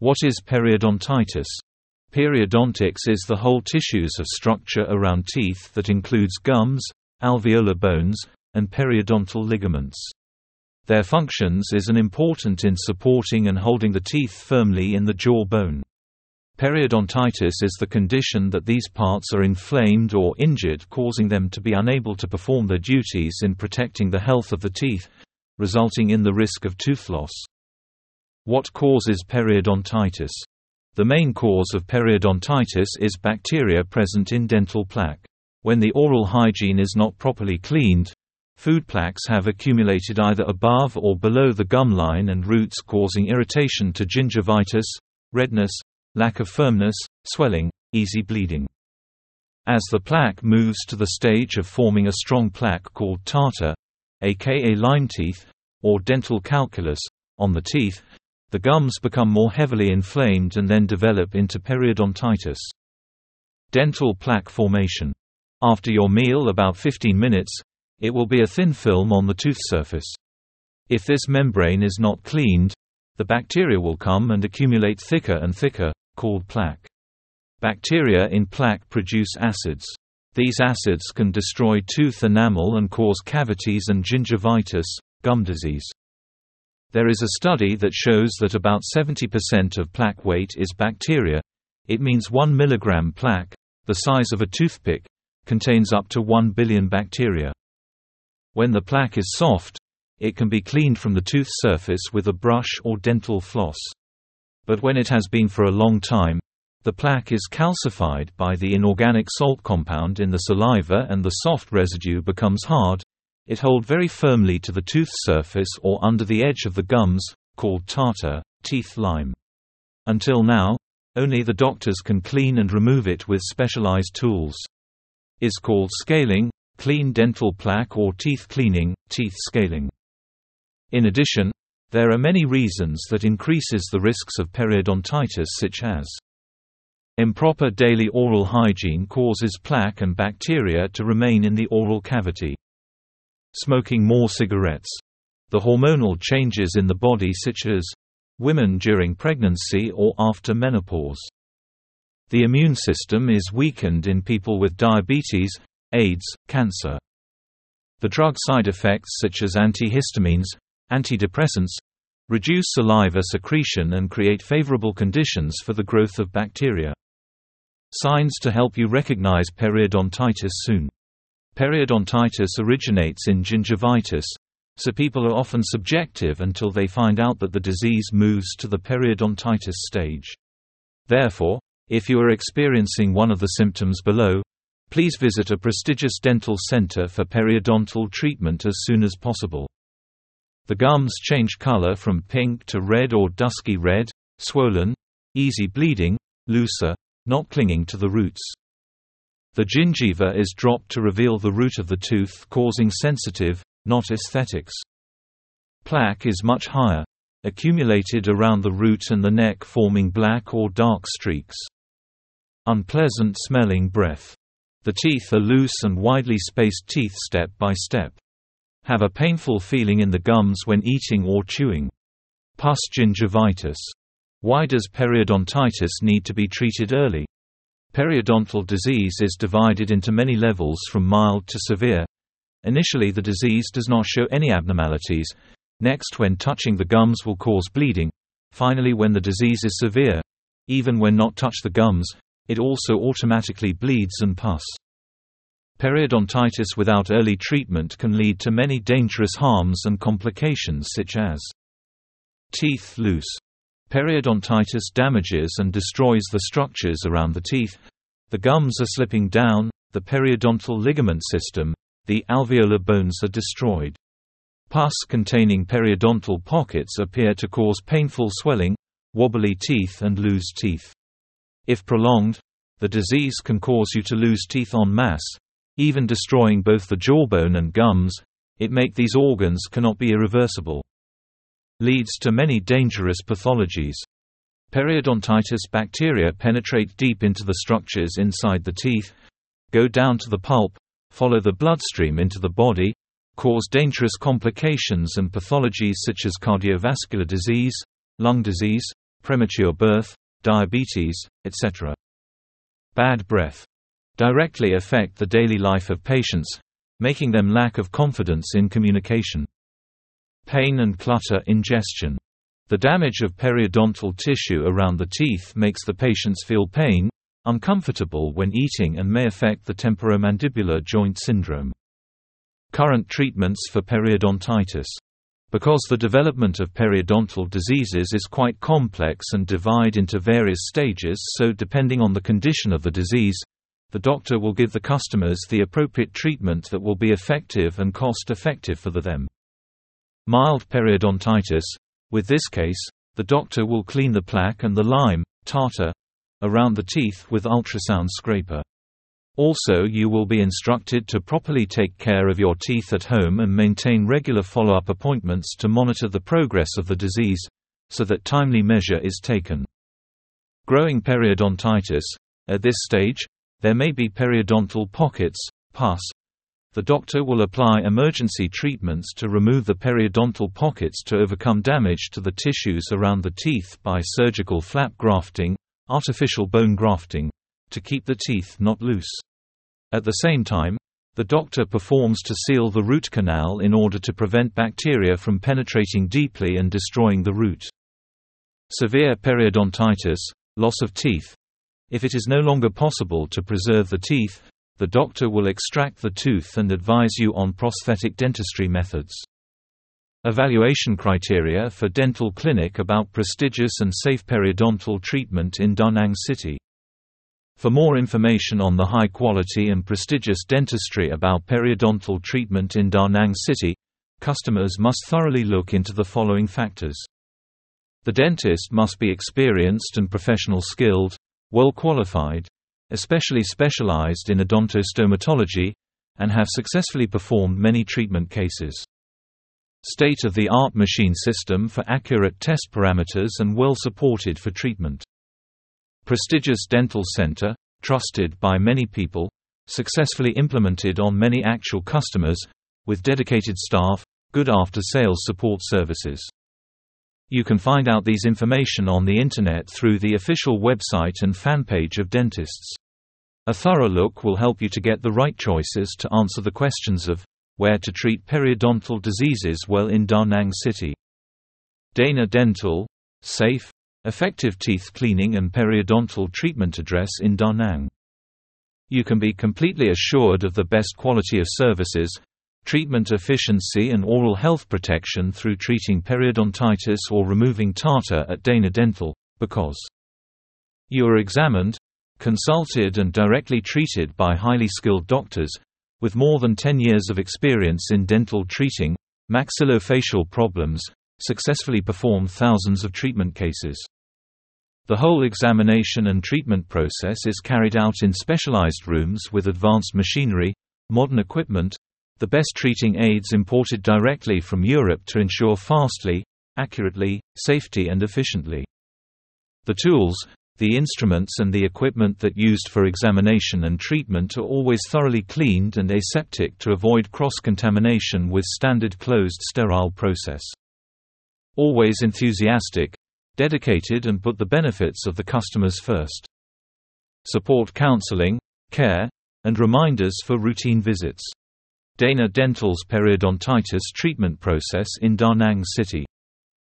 What is periodontitis? Periodontics is the whole tissues of structure around teeth that includes gums, alveolar bones, and periodontal ligaments. Their functions is an important in supporting and holding the teeth firmly in the jaw bone. Periodontitis is the condition that these parts are inflamed or injured causing them to be unable to perform their duties in protecting the health of the teeth, resulting in the risk of tooth loss. What causes periodontitis? The main cause of periodontitis is bacteria present in dental plaque. When the oral hygiene is not properly cleaned, food plaques have accumulated either above or below the gum line and roots causing irritation to gingivitis, redness, lack of firmness, swelling, easy bleeding. As the plaque moves to the stage of forming a strong plaque called tartar, aka lime teeth, or dental calculus, on the teeth, the gums become more heavily inflamed and then develop into periodontitis. Dental plaque formation. After your meal about 15 minutes, it will be a thin film on the tooth surface. If this membrane is not cleaned, the bacteria will come and accumulate thicker and thicker, called plaque. Bacteria in plaque produce acids. These acids can destroy tooth enamel and cause cavities and gingivitis, gum disease. There is a study that shows that about 70% of plaque weight is bacteria. It means 1 mg plaque, the size of a toothpick, contains up to 1 billion bacteria. When the plaque is soft, it can be cleaned from the tooth surface with a brush or dental floss. But when it has been for a long time, the plaque is calcified by the inorganic salt compound in the saliva and the soft residue becomes hard, it hold very firmly to the tooth surface or under the edge of the gums, called tartar, teeth lime. Until now, only the doctors can clean and remove it with specialized tools. Is called scaling, clean dental plaque or teeth cleaning, teeth scaling. In addition, there are many reasons that increases the risks of periodontitis such as Improper daily oral hygiene causes plaque and bacteria to remain in the oral cavity. Smoking more cigarettes. The hormonal changes in the body such as women during pregnancy or after menopause. The immune system is weakened in people with diabetes, AIDS, cancer. The drug side effects such as antihistamines, antidepressants, reduce saliva secretion and create favorable conditions for the growth of bacteria. Signs to help you recognize periodontitis soon. Periodontitis originates in gingivitis, so people are often subjective until they find out that the disease moves to the periodontitis stage. Therefore, if you are experiencing one of the symptoms below, please visit a prestigious dental center for periodontal treatment as soon as possible. The gums change color from pink to red or dusky red, swollen, easy bleeding, looser, not clinging to the roots. The gingiva is dropped to reveal the root of the tooth causing sensitive, not aesthetics. Plaque is much higher, accumulated around the root and the neck forming black or dark streaks. Unpleasant smelling breath. The teeth are loose and widely spaced teeth step by step. Have a painful feeling in the gums when eating or chewing. Pus gingivitis. Why does periodontitis need to be treated early? Periodontal disease is divided into many levels from mild to severe. Initially the disease does not show any abnormalities. Next when touching the gums will cause bleeding. Finally when the disease is severe, even when not touch the gums, it also automatically bleeds and pus. Periodontitis without early treatment can lead to many dangerous harms and complications such as teeth loose, Periodontitis damages and destroys the structures around the teeth. The gums are slipping down, the periodontal ligament system, the alveolar bones are destroyed. Pus containing periodontal pockets appear to cause painful swelling, wobbly teeth and loose teeth. If prolonged, the disease can cause you to lose teeth en masse, even destroying both the jawbone and gums. It make these organs cannot be irreversible leads to many dangerous pathologies. Periodontitis bacteria penetrate deep into the structures inside the teeth, go down to the pulp, follow the bloodstream into the body, cause dangerous complications and pathologies such as cardiovascular disease, lung disease, premature birth, diabetes, etc. Bad breath directly affect the daily life of patients, making them lack of confidence in communication. Pain and clutter ingestion. The damage of periodontal tissue around the teeth makes the patients feel pain, uncomfortable when eating and may affect the temporomandibular joint syndrome. Current treatments for periodontitis. Because the development of periodontal diseases is quite complex and divide into various stages so depending on the condition of the disease, the doctor will give the customers the appropriate treatment that will be effective and cost-effective for them. Mild periodontitis. With this case, the doctor will clean the plaque and the lime, tartar, around the teeth with ultrasound scraper. Also you will be instructed to properly take care of your teeth at home and maintain regular follow-up appointments to monitor the progress of the disease, so that timely measure is taken. Growing periodontitis. At this stage, there may be periodontal pockets, pus. The doctor will apply emergency treatments to remove the periodontal pockets to overcome damage to the tissues around the teeth by surgical flap grafting, artificial bone grafting, to keep the teeth not loose. At the same time, the doctor performs to seal the root canal in order to prevent bacteria from penetrating deeply and destroying the root. Severe periodontitis, loss of teeth, if it is no longer possible to preserve the teeth, the doctor will extract the tooth and advise you on prosthetic dentistry methods. Evaluation criteria for dental clinic about prestigious and safe periodontal treatment in Da Nang City. For more information on the high quality and prestigious dentistry about periodontal treatment in Da Nang City, customers must thoroughly look into the following factors. The dentist must be experienced and professional skilled, well qualified, especially specialized in odontostomatology, and have successfully performed many treatment cases. State-of-the-art machine system for accurate test parameters and well supported for treatment. Prestigious dental center, trusted by many people, successfully implemented on many actual customers, with dedicated staff, good after-sales support services. You can find out these information on the Internet through the official website and fan page of dentists. A thorough look will help you to get the right choices to answer the questions of where to treat periodontal diseases well in Da Nang City. Dana Dental, safe, effective teeth cleaning and periodontal treatment address in Da Nang. You can be completely assured of the best quality of services, treatment efficiency and oral health protection through treating periodontitis or removing tartar at Dana Dental, because you are examined, consulted and directly treated by highly skilled doctors, with more than 10 years of experience in dental treating, maxillofacial problems, successfully performed thousands of treatment cases. The whole examination and treatment process is carried out in specialized rooms with advanced machinery, modern equipment, the best treating aids imported directly from Europe to ensure fastly, accurately, safety and efficiently. The tools, the instruments and the equipment that used for examination and treatment are always thoroughly cleaned and aseptic to avoid cross-contamination with standard closed sterile process. Always enthusiastic, dedicated and put the benefits of the customers first. Support counseling, care, and reminders for routine visits. Dana Dental's periodontitis treatment process in Da Nang City.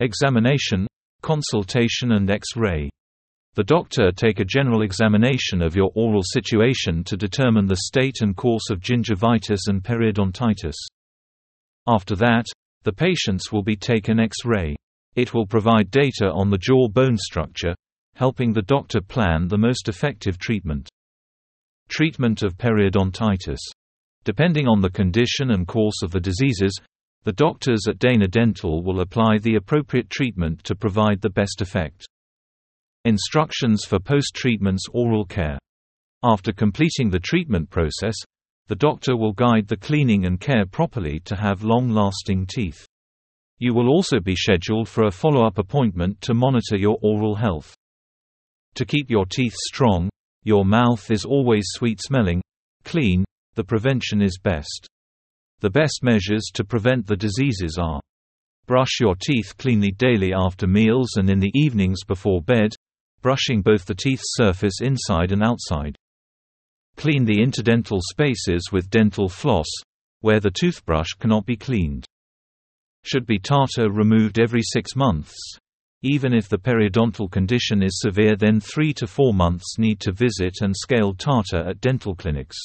Examination, consultation and X-ray. The doctor take a general examination of your oral situation to determine the state and course of gingivitis and periodontitis. After that, the patients will be taken X-ray. It will provide data on the jaw bone structure, helping the doctor plan the most effective treatment. Treatment of periodontitis Depending on the condition and course of the diseases, the doctors at Dana Dental will apply the appropriate treatment to provide the best effect. Instructions for post-treatment's oral care. After completing the treatment process, the doctor will guide the cleaning and care properly to have long-lasting teeth. You will also be scheduled for a follow-up appointment to monitor your oral health. To keep your teeth strong, your mouth is always sweet-smelling, clean, the prevention is best. The best measures to prevent the diseases are Brush your teeth cleanly daily after meals and in the evenings before bed, brushing both the teeth surface inside and outside. Clean the interdental spaces with dental floss, where the toothbrush cannot be cleaned. Should be tartar removed every six months. Even if the periodontal condition is severe then 3 to 4 months need to visit and scale tartar at dental clinics.